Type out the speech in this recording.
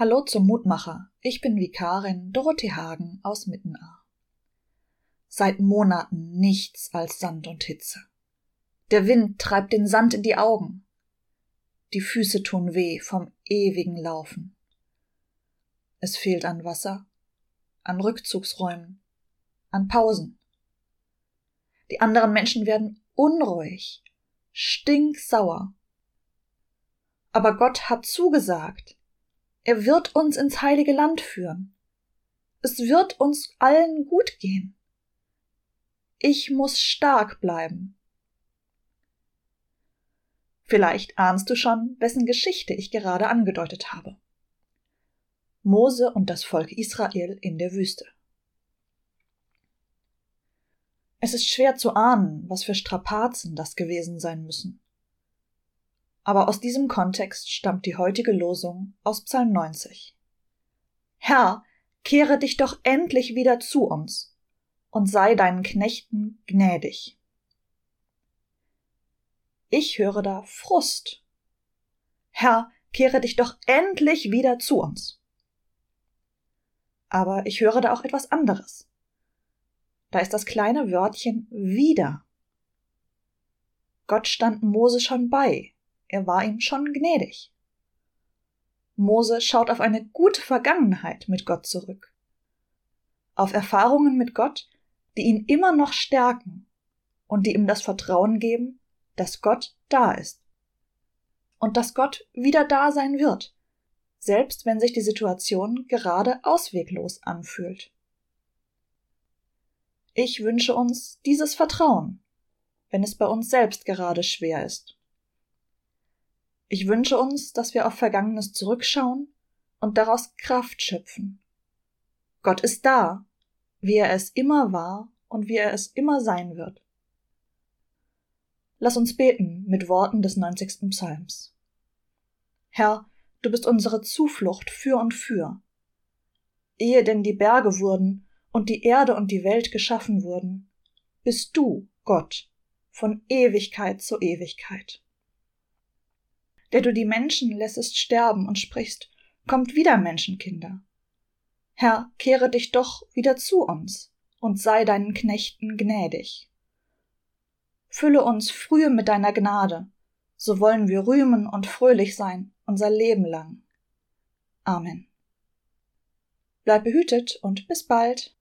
Hallo zum Mutmacher. Ich bin Vikarin Dorothee Hagen aus Mittenaar. Seit Monaten nichts als Sand und Hitze. Der Wind treibt den Sand in die Augen. Die Füße tun weh vom ewigen Laufen. Es fehlt an Wasser, an Rückzugsräumen, an Pausen. Die anderen Menschen werden unruhig, stinksauer. Aber Gott hat zugesagt, er wird uns ins heilige Land führen. Es wird uns allen gut gehen. Ich muss stark bleiben. Vielleicht ahnst du schon, wessen Geschichte ich gerade angedeutet habe. Mose und das Volk Israel in der Wüste. Es ist schwer zu ahnen, was für Strapazen das gewesen sein müssen. Aber aus diesem Kontext stammt die heutige Losung aus Psalm 90. Herr, kehre dich doch endlich wieder zu uns und sei deinen Knechten gnädig. Ich höre da Frust. Herr, kehre dich doch endlich wieder zu uns. Aber ich höre da auch etwas anderes. Da ist das kleine Wörtchen wieder. Gott stand Mose schon bei, er war ihm schon gnädig. Mose schaut auf eine gute Vergangenheit mit Gott zurück. Auf Erfahrungen mit Gott, die ihn immer noch stärken und die ihm das Vertrauen geben, dass Gott da ist. Und dass Gott wieder da sein wird, selbst wenn sich die Situation gerade ausweglos anfühlt. Ich wünsche uns dieses Vertrauen, wenn es bei uns selbst gerade schwer ist. Ich wünsche uns, dass wir auf Vergangenes zurückschauen und daraus Kraft schöpfen. Gott ist da, wie er es immer war und wie er es immer sein wird. Lass uns beten mit Worten des 90. Psalms. Herr, du bist unsere Zuflucht für und für. Ehe denn die Berge wurden und die Erde und die Welt geschaffen wurden, bist du, Gott, von Ewigkeit zu Ewigkeit. Der du die Menschen lässest sterben und sprichst, kommt wieder Menschenkinder. Herr, kehre dich doch wieder zu uns und sei deinen Knechten gnädig. Fülle uns frühe mit deiner Gnade, so wollen wir rühmen und fröhlich sein unser Leben lang. Amen. Bleib behütet und bis bald.